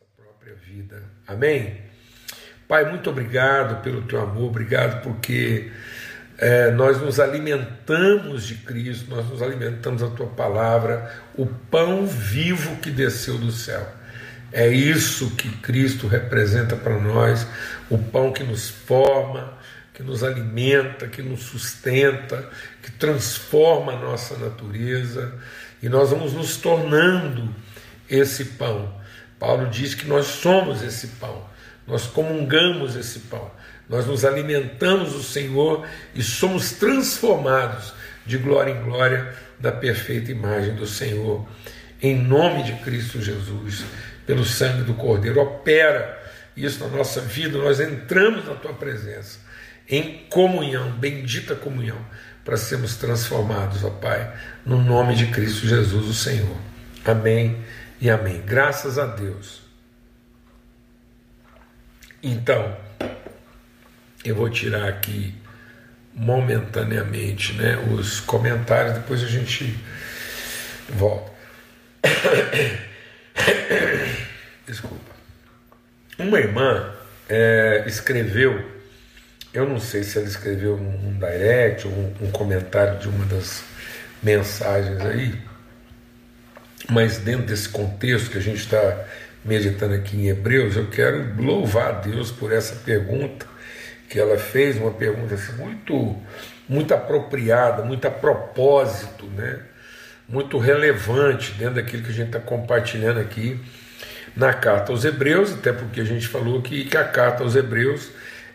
nossa própria vida. Amém? Pai, muito obrigado pelo teu amor, obrigado porque é, nós nos alimentamos de Cristo, nós nos alimentamos da tua palavra, o pão vivo que desceu do céu. É isso que Cristo representa para nós, o pão que nos forma, que nos alimenta, que nos sustenta, que transforma a nossa natureza, e nós vamos nos tornando esse pão. Paulo diz que nós somos esse pão, nós comungamos esse pão, nós nos alimentamos do Senhor e somos transformados de glória em glória da perfeita imagem do Senhor. Em nome de Cristo Jesus, pelo sangue do Cordeiro, opera isso na nossa vida, nós entramos na tua presença em comunhão, bendita comunhão, para sermos transformados, ó Pai, no nome de Cristo Jesus, o Senhor. Amém e amém. Graças a Deus. Então, eu vou tirar aqui momentaneamente né, os comentários, depois a gente volta. Desculpa. Uma irmã é, escreveu, eu não sei se ela escreveu um direct ou um, um comentário de uma das mensagens aí, mas dentro desse contexto que a gente está meditando aqui em Hebreus, eu quero louvar a Deus por essa pergunta que ela fez, uma pergunta assim, muito, muito apropriada, muito a propósito, né? muito relevante dentro daquilo que a gente está compartilhando aqui na carta aos Hebreus, até porque a gente falou que, que a carta aos Hebreus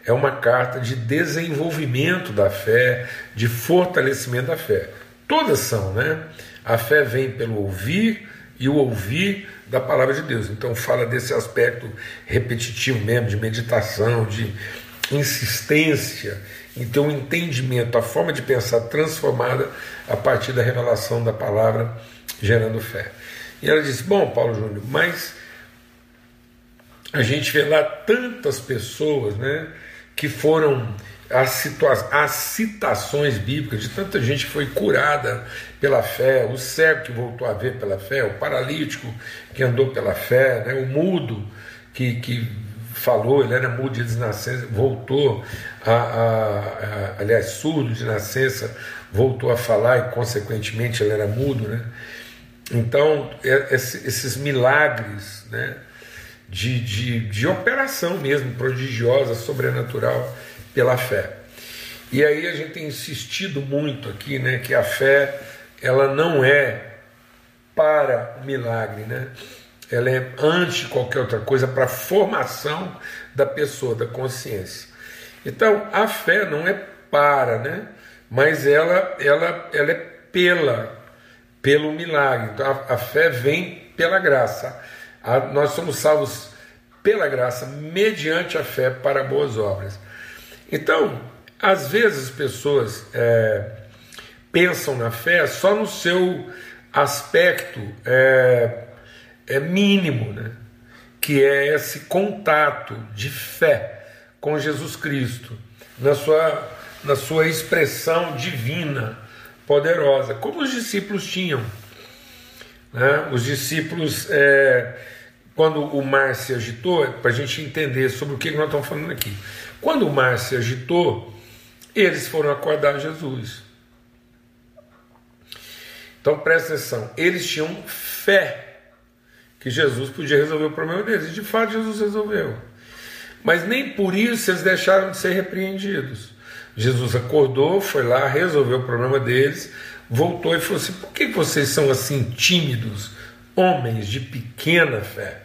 é uma carta de desenvolvimento da fé, de fortalecimento da fé. Todas são, né? A fé vem pelo ouvir e o ouvir da palavra de Deus. Então fala desse aspecto repetitivo mesmo, de meditação, de insistência em ter entendimento, a forma de pensar transformada a partir da revelação da palavra, gerando fé. E ela disse: Bom, Paulo Júnior, mas a gente vê lá tantas pessoas né, que foram as, situa as citações bíblicas de tanta gente que foi curada pela fé, o cego que voltou a ver pela fé, o paralítico que andou pela fé, né, o mudo que, que falou, ele era mudo de nascença, voltou a, a, a, aliás, surdo de nascença, voltou a falar e, consequentemente, ele era mudo, né? Então, é, esses milagres, né? De, de, de operação mesmo, prodigiosa, sobrenatural, pela fé. E aí a gente tem insistido muito aqui, né, que a fé ela não é para o milagre, né? Ela é antes qualquer outra coisa para a formação da pessoa, da consciência. Então, a fé não é para, né? Mas ela ela ela é pela pelo milagre. Então, a, a fé vem pela graça. A, nós somos salvos pela graça, mediante a fé para boas obras. Então, às vezes as pessoas é, pensam na fé só no seu aspecto é, é mínimo, né? que é esse contato de fé com Jesus Cristo, na sua, na sua expressão divina, poderosa, como os discípulos tinham. Né? Os discípulos, é, quando o mar se agitou, para a gente entender sobre o que nós estamos falando aqui. Quando o mar se agitou, eles foram acordar Jesus. Então presta atenção, eles tinham fé que Jesus podia resolver o problema deles, e de fato Jesus resolveu. Mas nem por isso eles deixaram de ser repreendidos. Jesus acordou, foi lá, resolveu o problema deles, voltou e falou assim: por que vocês são assim tímidos, homens de pequena fé?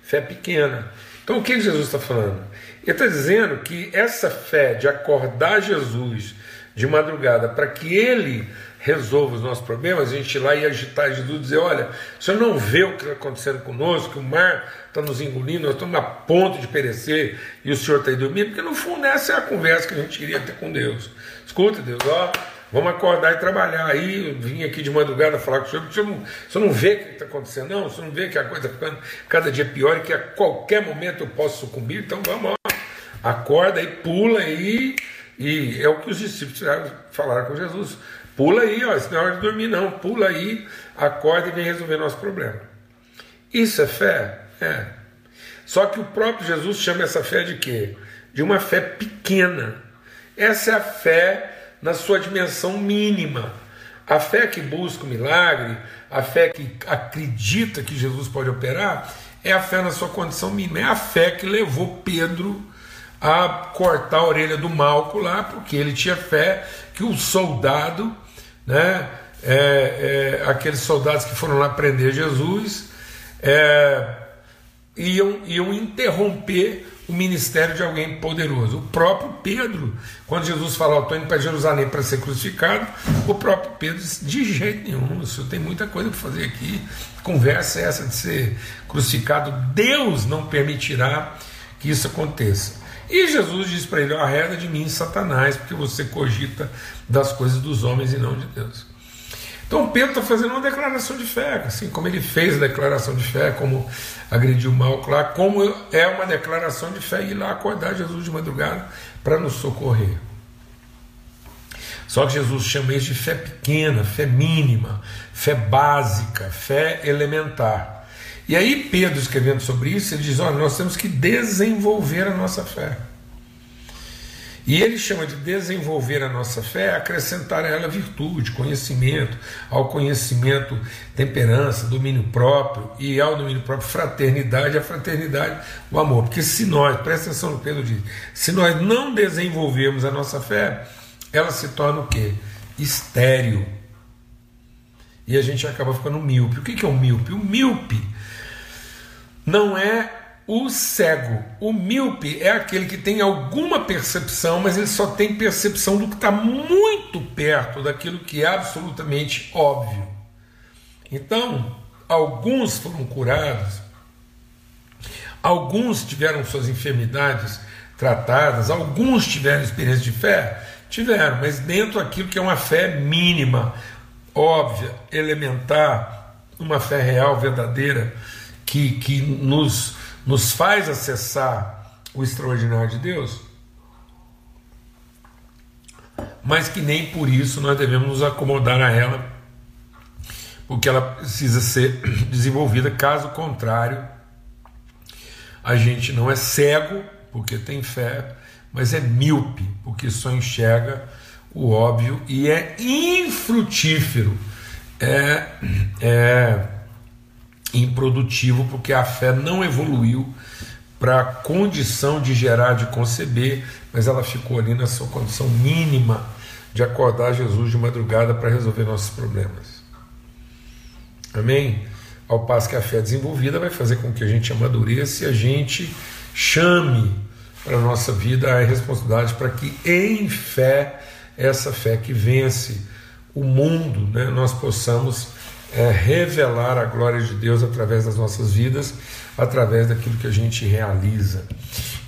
Fé pequena. Então o que Jesus está falando? Ele está dizendo que essa fé de acordar Jesus de madrugada para que ele resolva os nossos problemas, a gente ir lá e agitar Jesus e dizer: olha, o senhor não vê o que está acontecendo conosco, que o mar está nos engolindo, nós estamos a ponto de perecer e o senhor está aí dormindo, porque no fundo essa é a conversa que a gente queria ter com Deus. Escuta, Deus, ó, vamos acordar e trabalhar. Aí vim aqui de madrugada falar com o senhor, porque o senhor não, o senhor não vê o que está acontecendo, não, o senhor não vê que a coisa está ficando cada dia pior e que a qualquer momento eu posso sucumbir, então vamos, ó, acorda e pula aí. E é o que os discípulos falaram com Jesus. Pula aí, ó, isso não é hora de dormir, não. Pula aí, acorda e vem resolver nosso problema. Isso é fé? É. Só que o próprio Jesus chama essa fé de quê? De uma fé pequena. Essa é a fé na sua dimensão mínima. A fé que busca o milagre, a fé que acredita que Jesus pode operar, é a fé na sua condição mínima. É a fé que levou Pedro a cortar a orelha do Malco lá, porque ele tinha fé que o soldado, né, é, é, aqueles soldados que foram lá prender Jesus, é, iam, iam interromper o ministério de alguém poderoso. O próprio Pedro, quando Jesus falou, estou indo para Jerusalém para ser crucificado, o próprio Pedro disse, de jeito nenhum, o senhor tem muita coisa para fazer aqui, conversa essa de ser crucificado, Deus não permitirá que isso aconteça. E Jesus diz para ele, arreda de mim, Satanás, porque você cogita das coisas dos homens e não de Deus. Então Pedro está fazendo uma declaração de fé, assim como ele fez a declaração de fé, como agrediu mal, claro, como é uma declaração de fé ir lá acordar Jesus de madrugada para nos socorrer. Só que Jesus chama isso de fé pequena, fé mínima, fé básica, fé elementar. E aí Pedro escrevendo sobre isso, ele diz: olha, nós temos que desenvolver a nossa fé. E ele chama de desenvolver a nossa fé, acrescentar a ela virtude, conhecimento, ao conhecimento, temperança, domínio próprio, e ao domínio próprio, fraternidade, a fraternidade, o amor. Porque se nós, presta atenção no Pedro diz, se nós não desenvolvermos a nossa fé, ela se torna o quê? Estéreo. E a gente acaba ficando míope. O que é o míope? O míope não é o cego, o míope, é aquele que tem alguma percepção, mas ele só tem percepção do que está muito perto daquilo que é absolutamente óbvio. Então, alguns foram curados, alguns tiveram suas enfermidades tratadas, alguns tiveram experiência de fé, tiveram, mas dentro daquilo que é uma fé mínima, óbvia, elementar, uma fé real, verdadeira, que, que nos nos faz acessar o extraordinário de Deus, mas que nem por isso nós devemos nos acomodar a ela, porque ela precisa ser desenvolvida, caso contrário, a gente não é cego, porque tem fé, mas é míope, porque só enxerga o óbvio e é infrutífero. É, é improdutivo, porque a fé não evoluiu para a condição de gerar, de conceber, mas ela ficou ali na sua condição mínima de acordar Jesus de madrugada para resolver nossos problemas. Amém? Ao passo que a fé desenvolvida vai fazer com que a gente amadureça e a gente chame para a nossa vida a responsabilidade para que em fé, essa fé que vence o mundo, né, nós possamos é, revelar a glória de Deus através das nossas vidas, através daquilo que a gente realiza.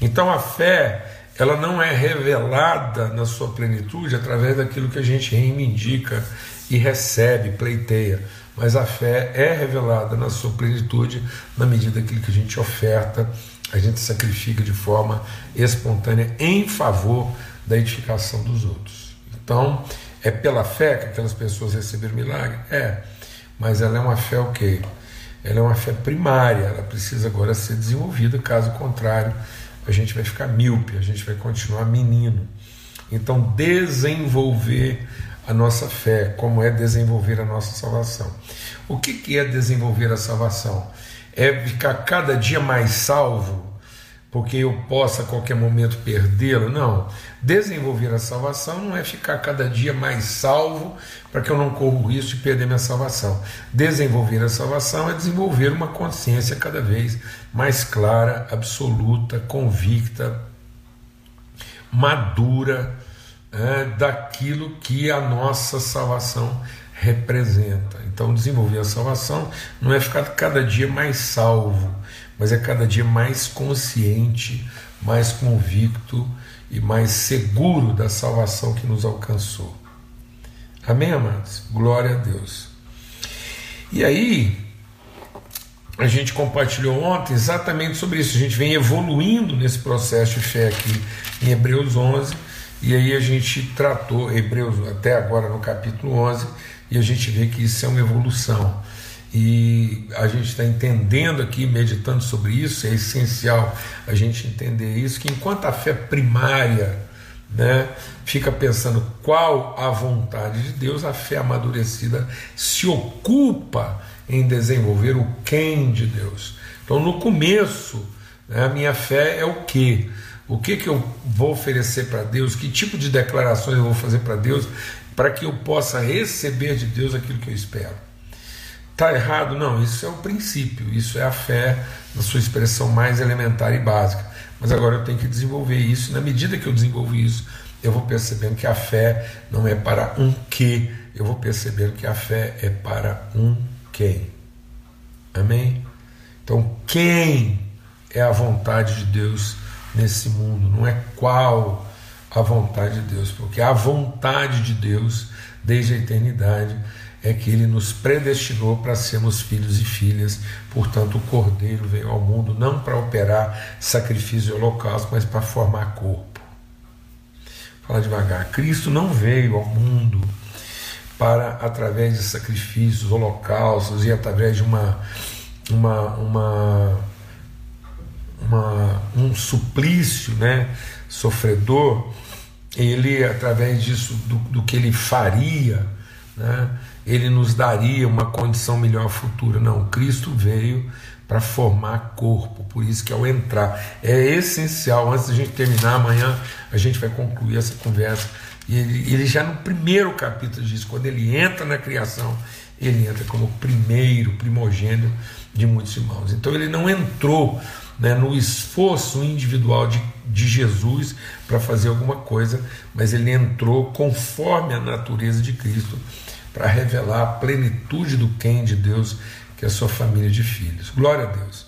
Então a fé, ela não é revelada na sua plenitude através daquilo que a gente reivindica e recebe, pleiteia, mas a fé é revelada na sua plenitude na medida daquilo que a gente oferta, a gente sacrifica de forma espontânea em favor da edificação dos outros. Então, é pela fé que aquelas pessoas receberam milagre? É mas ela é uma fé o quê? Ela é uma fé primária, ela precisa agora ser desenvolvida, caso contrário, a gente vai ficar míope, a gente vai continuar menino. Então, desenvolver a nossa fé, como é desenvolver a nossa salvação. O que, que é desenvolver a salvação? É ficar cada dia mais salvo porque eu possa a qualquer momento perdê-lo. Não. Desenvolver a salvação não é ficar cada dia mais salvo para que eu não corra o risco de perder minha salvação. Desenvolver a salvação é desenvolver uma consciência cada vez mais clara, absoluta, convicta, madura é, daquilo que a nossa salvação representa. Então, desenvolver a salvação não é ficar cada dia mais salvo mas é cada dia mais consciente, mais convicto e mais seguro da salvação que nos alcançou. Amém, amados? Glória a Deus. E aí, a gente compartilhou ontem exatamente sobre isso. A gente vem evoluindo nesse processo de fé aqui em Hebreus 11, e aí a gente tratou Hebreus até agora no capítulo 11, e a gente vê que isso é uma evolução. E a gente está entendendo aqui, meditando sobre isso, é essencial a gente entender isso, que enquanto a fé primária né, fica pensando qual a vontade de Deus, a fé amadurecida se ocupa em desenvolver o quem de Deus. Então, no começo, né, a minha fé é o que? O que, que eu vou oferecer para Deus? Que tipo de declarações eu vou fazer para Deus para que eu possa receber de Deus aquilo que eu espero? Está errado? Não, isso é o princípio, isso é a fé na sua expressão mais elementar e básica. Mas agora eu tenho que desenvolver isso. Na medida que eu desenvolvo isso, eu vou percebendo que a fé não é para um que, eu vou percebendo que a fé é para um quem. Amém? Então, quem é a vontade de Deus nesse mundo? Não é qual a vontade de Deus, porque a vontade de Deus, desde a eternidade, é que ele nos predestinou para sermos filhos e filhas. Portanto, o Cordeiro veio ao mundo não para operar sacrifício e holocausto, mas para formar corpo. Fala devagar. Cristo não veio ao mundo para, através de sacrifícios, holocaustos e através de uma uma, uma, uma, um suplício né, sofredor, ele, através disso, do, do que ele faria, né, ele nos daria uma condição melhor futura. Não, Cristo veio para formar corpo, por isso que ao entrar é essencial, antes da gente terminar, amanhã a gente vai concluir essa conversa. E ele, ele já no primeiro capítulo diz: quando ele entra na criação, ele entra como primeiro, primogênito de muitos irmãos. Então ele não entrou né, no esforço individual de, de Jesus para fazer alguma coisa, mas ele entrou conforme a natureza de Cristo para revelar a plenitude do quem de Deus, que é a sua família de filhos. Glória a Deus.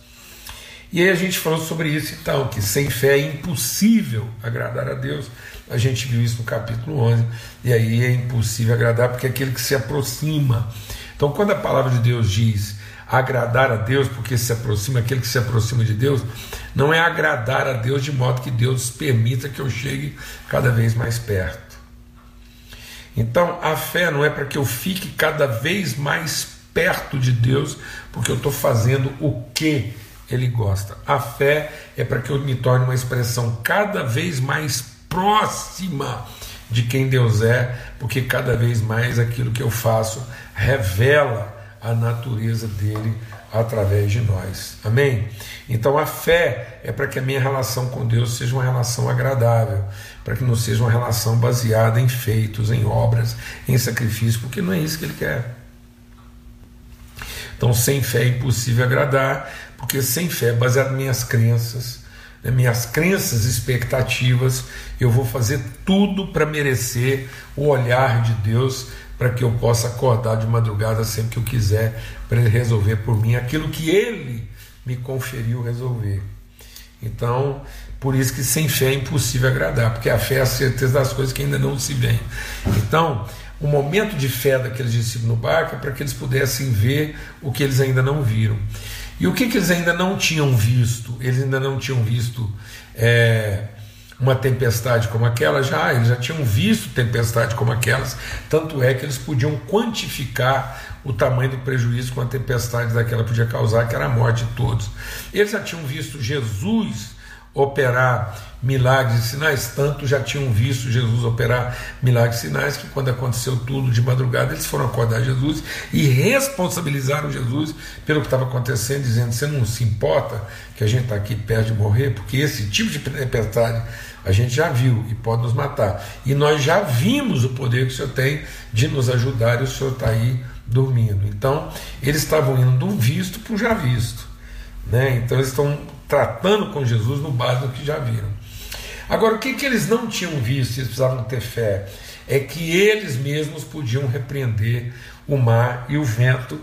E aí a gente falou sobre isso então, que sem fé é impossível agradar a Deus. A gente viu isso no capítulo 11. E aí é impossível agradar porque é aquele que se aproxima. Então, quando a palavra de Deus diz agradar a Deus, porque se aproxima, aquele que se aproxima de Deus, não é agradar a Deus de modo que Deus permita que eu chegue cada vez mais perto. Então a fé não é para que eu fique cada vez mais perto de Deus, porque eu estou fazendo o que Ele gosta. A fé é para que eu me torne uma expressão cada vez mais próxima de quem Deus é, porque cada vez mais aquilo que eu faço revela a natureza dele através de nós. Amém? Então a fé é para que a minha relação com Deus seja uma relação agradável, para que não seja uma relação baseada em feitos, em obras, em sacrifício, porque não é isso que ele quer. Então, sem fé é impossível agradar, porque sem fé, baseado em minhas crenças, né, minhas crenças, expectativas, eu vou fazer tudo para merecer o olhar de Deus para que eu possa acordar de madrugada sempre que eu quiser, para Ele resolver por mim aquilo que Ele me conferiu resolver. Então, por isso que sem fé é impossível agradar, porque a fé é a certeza das coisas que ainda não se veem. Então, o momento de fé daqueles discípulos no barco é para que eles pudessem ver o que eles ainda não viram. E o que, que eles ainda não tinham visto? Eles ainda não tinham visto. É, uma tempestade como aquela, já eles já tinham visto tempestade como aquelas, tanto é que eles podiam quantificar o tamanho do prejuízo que uma tempestade daquela podia causar, que era a morte de todos. Eles já tinham visto Jesus operar milagres e sinais, tanto já tinham visto Jesus operar milagres e sinais, que quando aconteceu tudo de madrugada, eles foram acordar Jesus e responsabilizaram Jesus pelo que estava acontecendo, dizendo: Você não se importa que a gente está aqui perto de morrer? Porque esse tipo de tempestade a gente já viu e pode nos matar. E nós já vimos o poder que o Senhor tem de nos ajudar e o Senhor está aí dormindo. Então, eles estavam indo do visto para o já visto. Né? Então, eles estão tratando com Jesus no base do que já viram. Agora, o que, que eles não tinham visto, eles precisavam ter fé, é que eles mesmos podiam repreender o mar e o vento,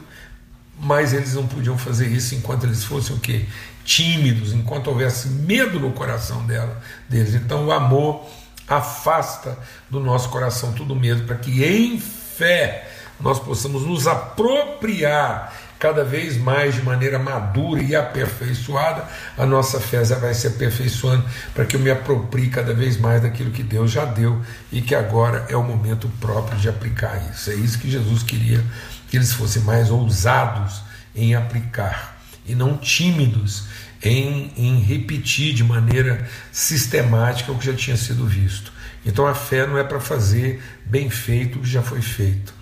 mas eles não podiam fazer isso enquanto eles fossem o quê? tímidos, enquanto houvesse medo no coração dela, deles. Então o amor afasta do nosso coração todo medo, para que em fé nós possamos nos apropriar cada vez mais de maneira madura e aperfeiçoada, a nossa fé vai se aperfeiçoando para que eu me aproprie cada vez mais daquilo que Deus já deu e que agora é o momento próprio de aplicar isso. É isso que Jesus queria, que eles fossem mais ousados em aplicar e não tímidos em, em repetir de maneira sistemática o que já tinha sido visto. Então a fé não é para fazer bem feito o que já foi feito.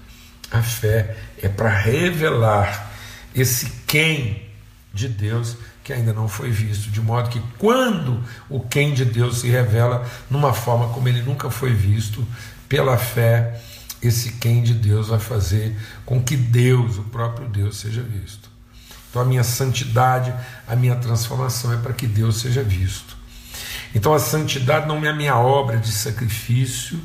A fé é para revelar esse quem de Deus que ainda não foi visto, de modo que quando o quem de Deus se revela numa forma como ele nunca foi visto, pela fé, esse quem de Deus vai fazer com que Deus, o próprio Deus, seja visto. Então a minha santidade, a minha transformação é para que Deus seja visto. Então a santidade não é a minha obra de sacrifício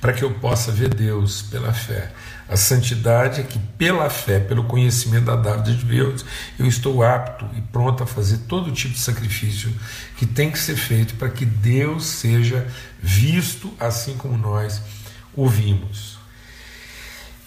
para que eu possa ver Deus pela fé. A santidade é que, pela fé, pelo conhecimento da dávida de Deus, eu estou apto e pronto a fazer todo tipo de sacrifício que tem que ser feito para que Deus seja visto assim como nós o vimos.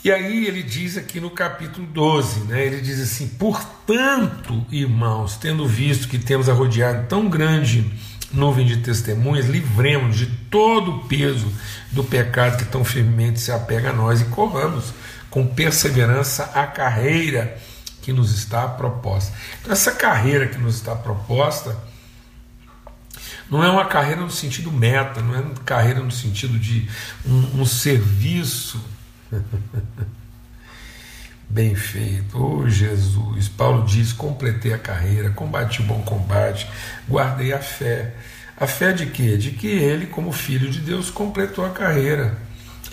E aí ele diz aqui no capítulo 12, né, ele diz assim: Portanto, irmãos, tendo visto que temos a rodear tão grande nuvem de testemunhas, livremos de todo o peso do pecado que tão firmemente se apega a nós e corramos com perseverança a carreira que nos está proposta. Então, essa carreira que nos está proposta não é uma carreira no sentido meta, não é uma carreira no sentido de um, um serviço bem feito. Oh Jesus, Paulo diz: completei a carreira, combati o bom combate, guardei a fé. A fé de quê? De que ele, como filho de Deus, completou a carreira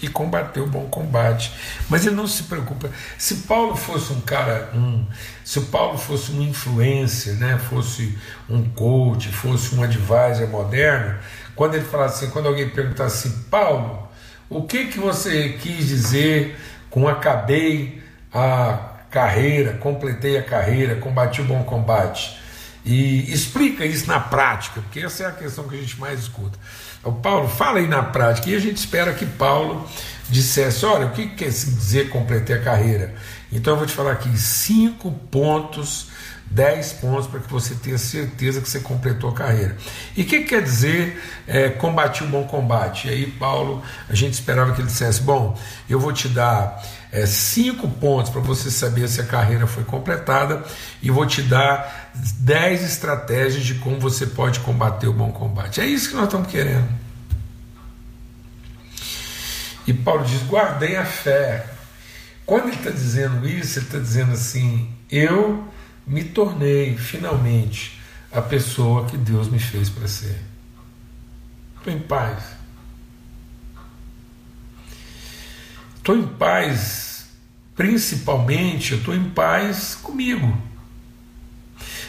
e combateu o bom combate. Mas ele não se preocupa. Se Paulo fosse um cara, um, se Paulo fosse um influencer, né, fosse um coach, fosse um advisor moderno, quando ele falasse assim, quando alguém perguntasse assim, Paulo, o que que você quis dizer com acabei a carreira, completei a carreira, combati o bom combate? E explica isso na prática, porque essa é a questão que a gente mais escuta. O Paulo, fala aí na prática, e a gente espera que Paulo dissesse: olha, o que quer dizer completei a carreira? Então eu vou te falar aqui cinco pontos, dez pontos para que você tenha certeza que você completou a carreira. E o que quer dizer é, combati o bom combate? E aí, Paulo, a gente esperava que ele dissesse: bom, eu vou te dar é, cinco pontos para você saber se a carreira foi completada e vou te dar dez estratégias de como você pode combater o bom combate. É isso que nós estamos querendo. E Paulo diz: guardei a fé. Quando ele está dizendo isso, ele está dizendo assim: eu me tornei finalmente a pessoa que Deus me fez para ser. Estou em paz. Estou em paz, principalmente, eu estou em paz comigo.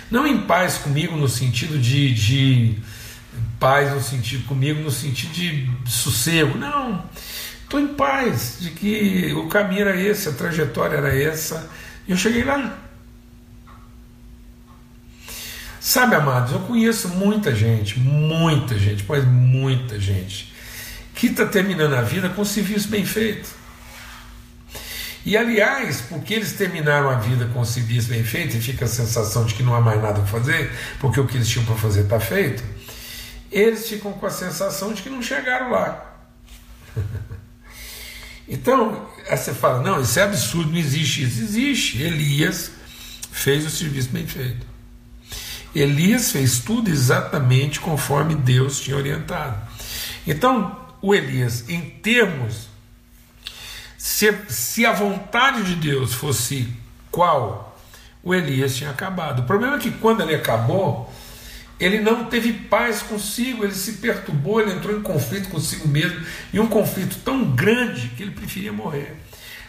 Não em paz comigo no sentido de, de paz no sentido comigo no sentido de sossego. Não. Estou em paz de que o caminho era esse, a trajetória era essa, e eu cheguei lá. Sabe, amados, eu conheço muita gente, muita gente, mas muita gente, que está terminando a vida com serviço bem feito. E aliás, porque eles terminaram a vida com o serviço bem feito e fica a sensação de que não há mais nada para fazer, porque o que eles tinham para fazer está feito, eles ficam com a sensação de que não chegaram lá. então, aí você fala: não, isso é absurdo, não existe isso. Existe. Elias fez o serviço bem feito. Elias fez tudo exatamente conforme Deus tinha orientado. Então, o Elias, em termos se, se a vontade de Deus fosse qual, o Elias tinha acabado. O problema é que quando ele acabou, ele não teve paz consigo, ele se perturbou, ele entrou em conflito consigo mesmo, e um conflito tão grande que ele preferia morrer.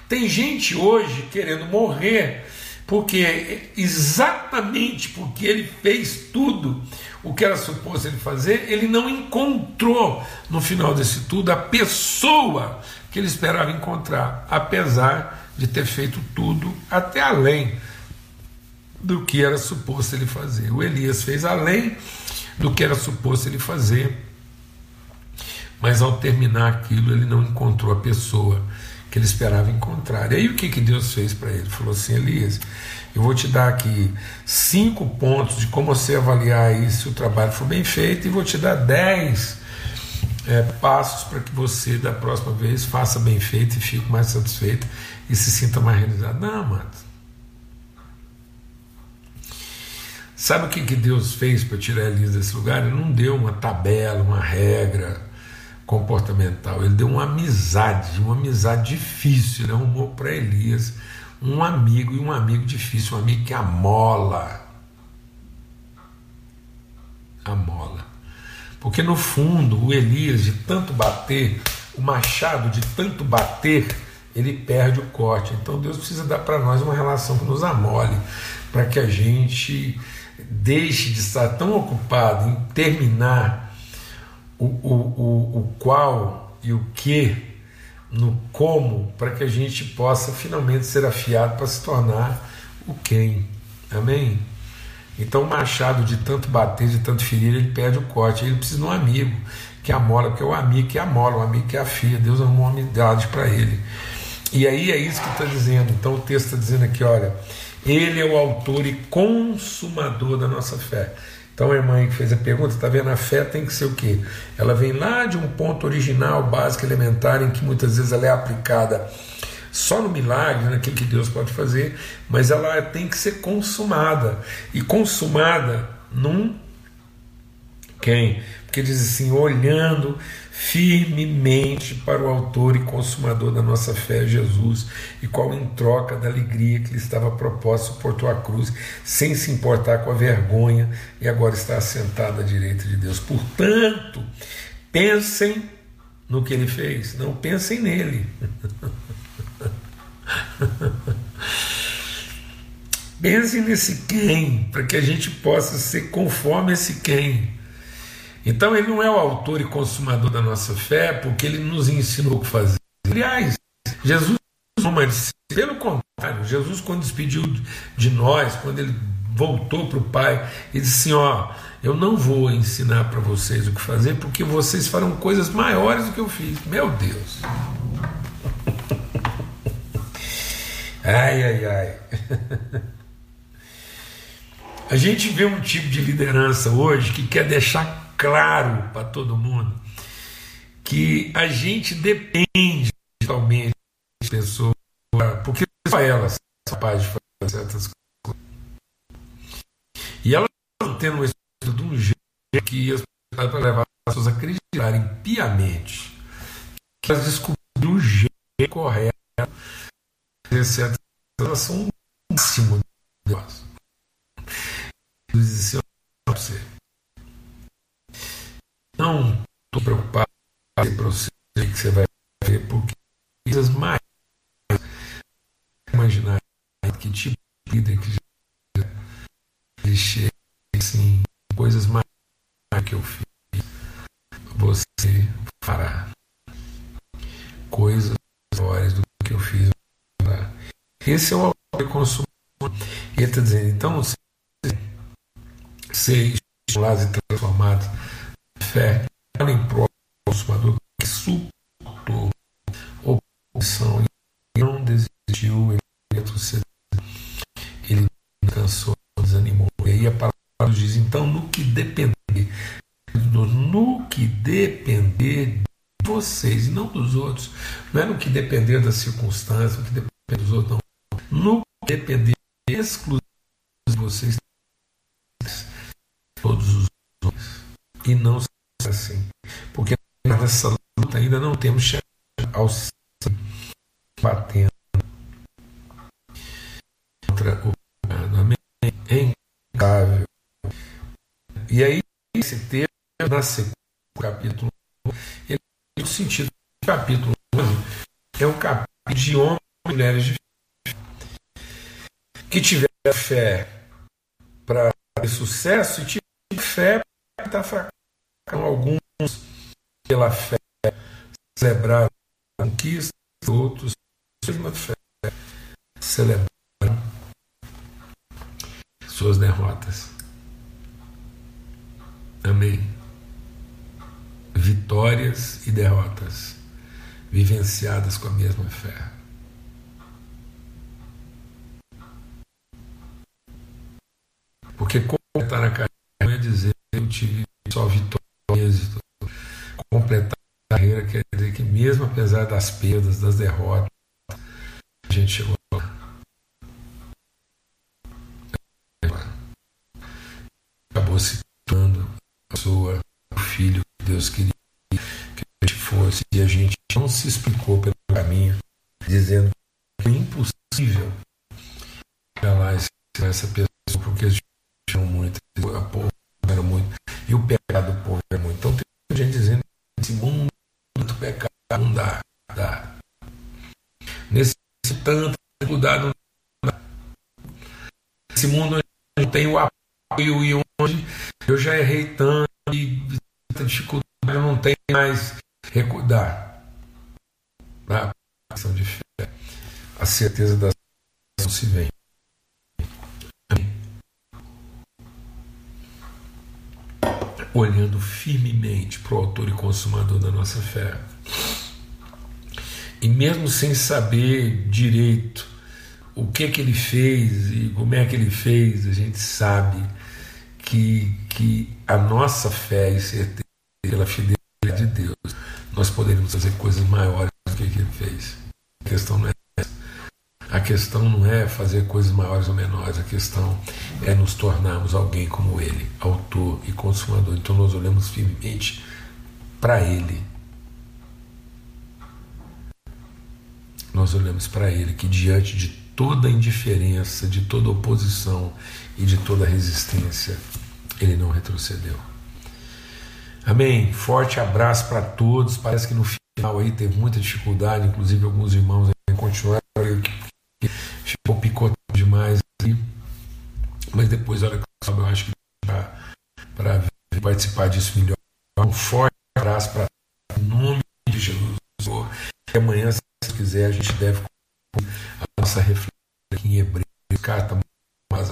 Tem gente hoje querendo morrer porque exatamente porque ele fez tudo o que era suposto ele fazer, ele não encontrou no final desse tudo a pessoa que ele esperava encontrar, apesar de ter feito tudo até além do que era suposto ele fazer. O Elias fez além do que era suposto ele fazer, mas ao terminar aquilo ele não encontrou a pessoa que ele esperava encontrar. E aí o que, que Deus fez para ele? Falou assim: Elias, eu vou te dar aqui cinco pontos de como você avaliar aí se o trabalho foi bem feito e vou te dar dez é, passos para que você, da próxima vez, faça bem feito e fique mais satisfeito e se sinta mais realizado. Não, amado. Sabe o que, que Deus fez para tirar Elias desse lugar? Ele não deu uma tabela, uma regra comportamental. Ele deu uma amizade, uma amizade difícil. Ele arrumou para Elias um amigo e um amigo difícil, um amigo que amola. Amola. Porque no fundo, o Elias, de tanto bater, o machado de tanto bater, ele perde o corte. Então Deus precisa dar para nós uma relação que nos amole, para que a gente deixe de estar tão ocupado em terminar o, o, o, o qual e o que no como, para que a gente possa finalmente ser afiado para se tornar o quem. Amém? Então o machado de tanto bater, de tanto ferir, ele perde o corte. Ele precisa de um amigo que amola, porque é o amigo que amola, o amigo que afia. Deus arrumou uma amizade para ele. E aí é isso que está dizendo. Então o texto está dizendo aqui: olha, ele é o autor e consumador da nossa fé. Então a irmã que fez a pergunta, está vendo? A fé tem que ser o quê? Ela vem lá de um ponto original, básico, elementar, em que muitas vezes ela é aplicada só no milagre, naquilo que Deus pode fazer, mas ela tem que ser consumada. E consumada num quem? Porque diz assim, olhando firmemente para o autor e consumador da nossa fé, Jesus, e qual em troca da alegria que lhe estava proposta suportou a cruz, sem se importar com a vergonha, e agora está assentado à direita de Deus. Portanto, pensem no que ele fez, não pensem nele. Pense nesse quem, para que a gente possa ser conforme esse quem. Então ele não é o autor e consumador da nossa fé, porque ele nos ensinou o que fazer. Aliás, Jesus pelo contrário, Jesus quando despediu de nós, quando ele voltou para o Pai, ele disse assim: ó, eu não vou ensinar para vocês o que fazer, porque vocês farão coisas maiores do que eu fiz. Meu Deus. Ai, ai, ai. A gente vê um tipo de liderança hoje que quer deixar claro para todo mundo que a gente depende totalmente das pessoas, porque só elas são capazes de fazer certas coisas. E elas estão tendo um estudo de um jeito que as pessoas para levar as pessoas a acreditarem piamente que elas descobriram o jeito correto certas elas são o máximo assim, para você. Não estou preocupado para você que você vai ver, porque coisas mais imaginar que tipo de vida que esse é o consumo. Ele está dizendo, então, se ser estimulados e transformados em fé, em prol do consumador que suportou oposição e não desistiu, ele retrocedeu, ele não cansou, desanimou. E aí a palavra diz, então, no que depender, no que depender de vocês e não dos outros, não é no que depender das circunstâncias, no que depender dos outros, não no depender exclusivamente de vocês, todos os homens, e não ser assim, porque nessa luta ainda não temos chegado ao batendo contra o. Amém? É incável. E aí, esse texto, na sequência do capítulo 1, ele tem o sentido do capítulo 11, é um capítulo de homens e mulheres de que tiver fé para ter sucesso e tiver fé para estar fracassando. Alguns, pela fé, celebraram a conquista, outros, mesma fé, celebraram suas derrotas. Amém. Vitórias e derrotas vivenciadas com a mesma fé. Completar a carreira é dizer eu tive só vitória e êxito. Completar a carreira quer dizer que mesmo apesar das perdas, das derrotas, a gente chegou Tanto dificuldade. Esse mundo não tem o apoio e onde eu já errei tanto e dificuldade eu não tenho mais recudar. Na questão de fé, a certeza da não se vem. olhando firmemente para o autor e consumador da nossa fé. E mesmo sem saber direito o que que ele fez e como é que ele fez, a gente sabe que, que a nossa fé e certeza pela fidelidade de Deus, nós poderíamos fazer coisas maiores do que ele fez. A questão não é a questão não é fazer coisas maiores ou menores, a questão é nos tornarmos alguém como Ele, autor e consumador. Então nós olhamos firmemente para Ele. Nós olhamos para Ele que, diante de toda indiferença, de toda oposição e de toda resistência, Ele não retrocedeu. Amém. Forte abraço para todos. Parece que no final aí teve muita dificuldade, inclusive alguns irmãos continuaram ficou picotado demais aí. Mas depois, a hora que eu acho que para participar disso melhor. Um forte abraço para em nome de Jesus. E amanhã, quiser, a gente deve a nossa reflexão aqui em hebreu, carta mas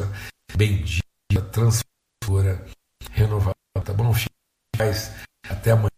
bendita, transformadora, renovada. Tá bom? Até amanhã.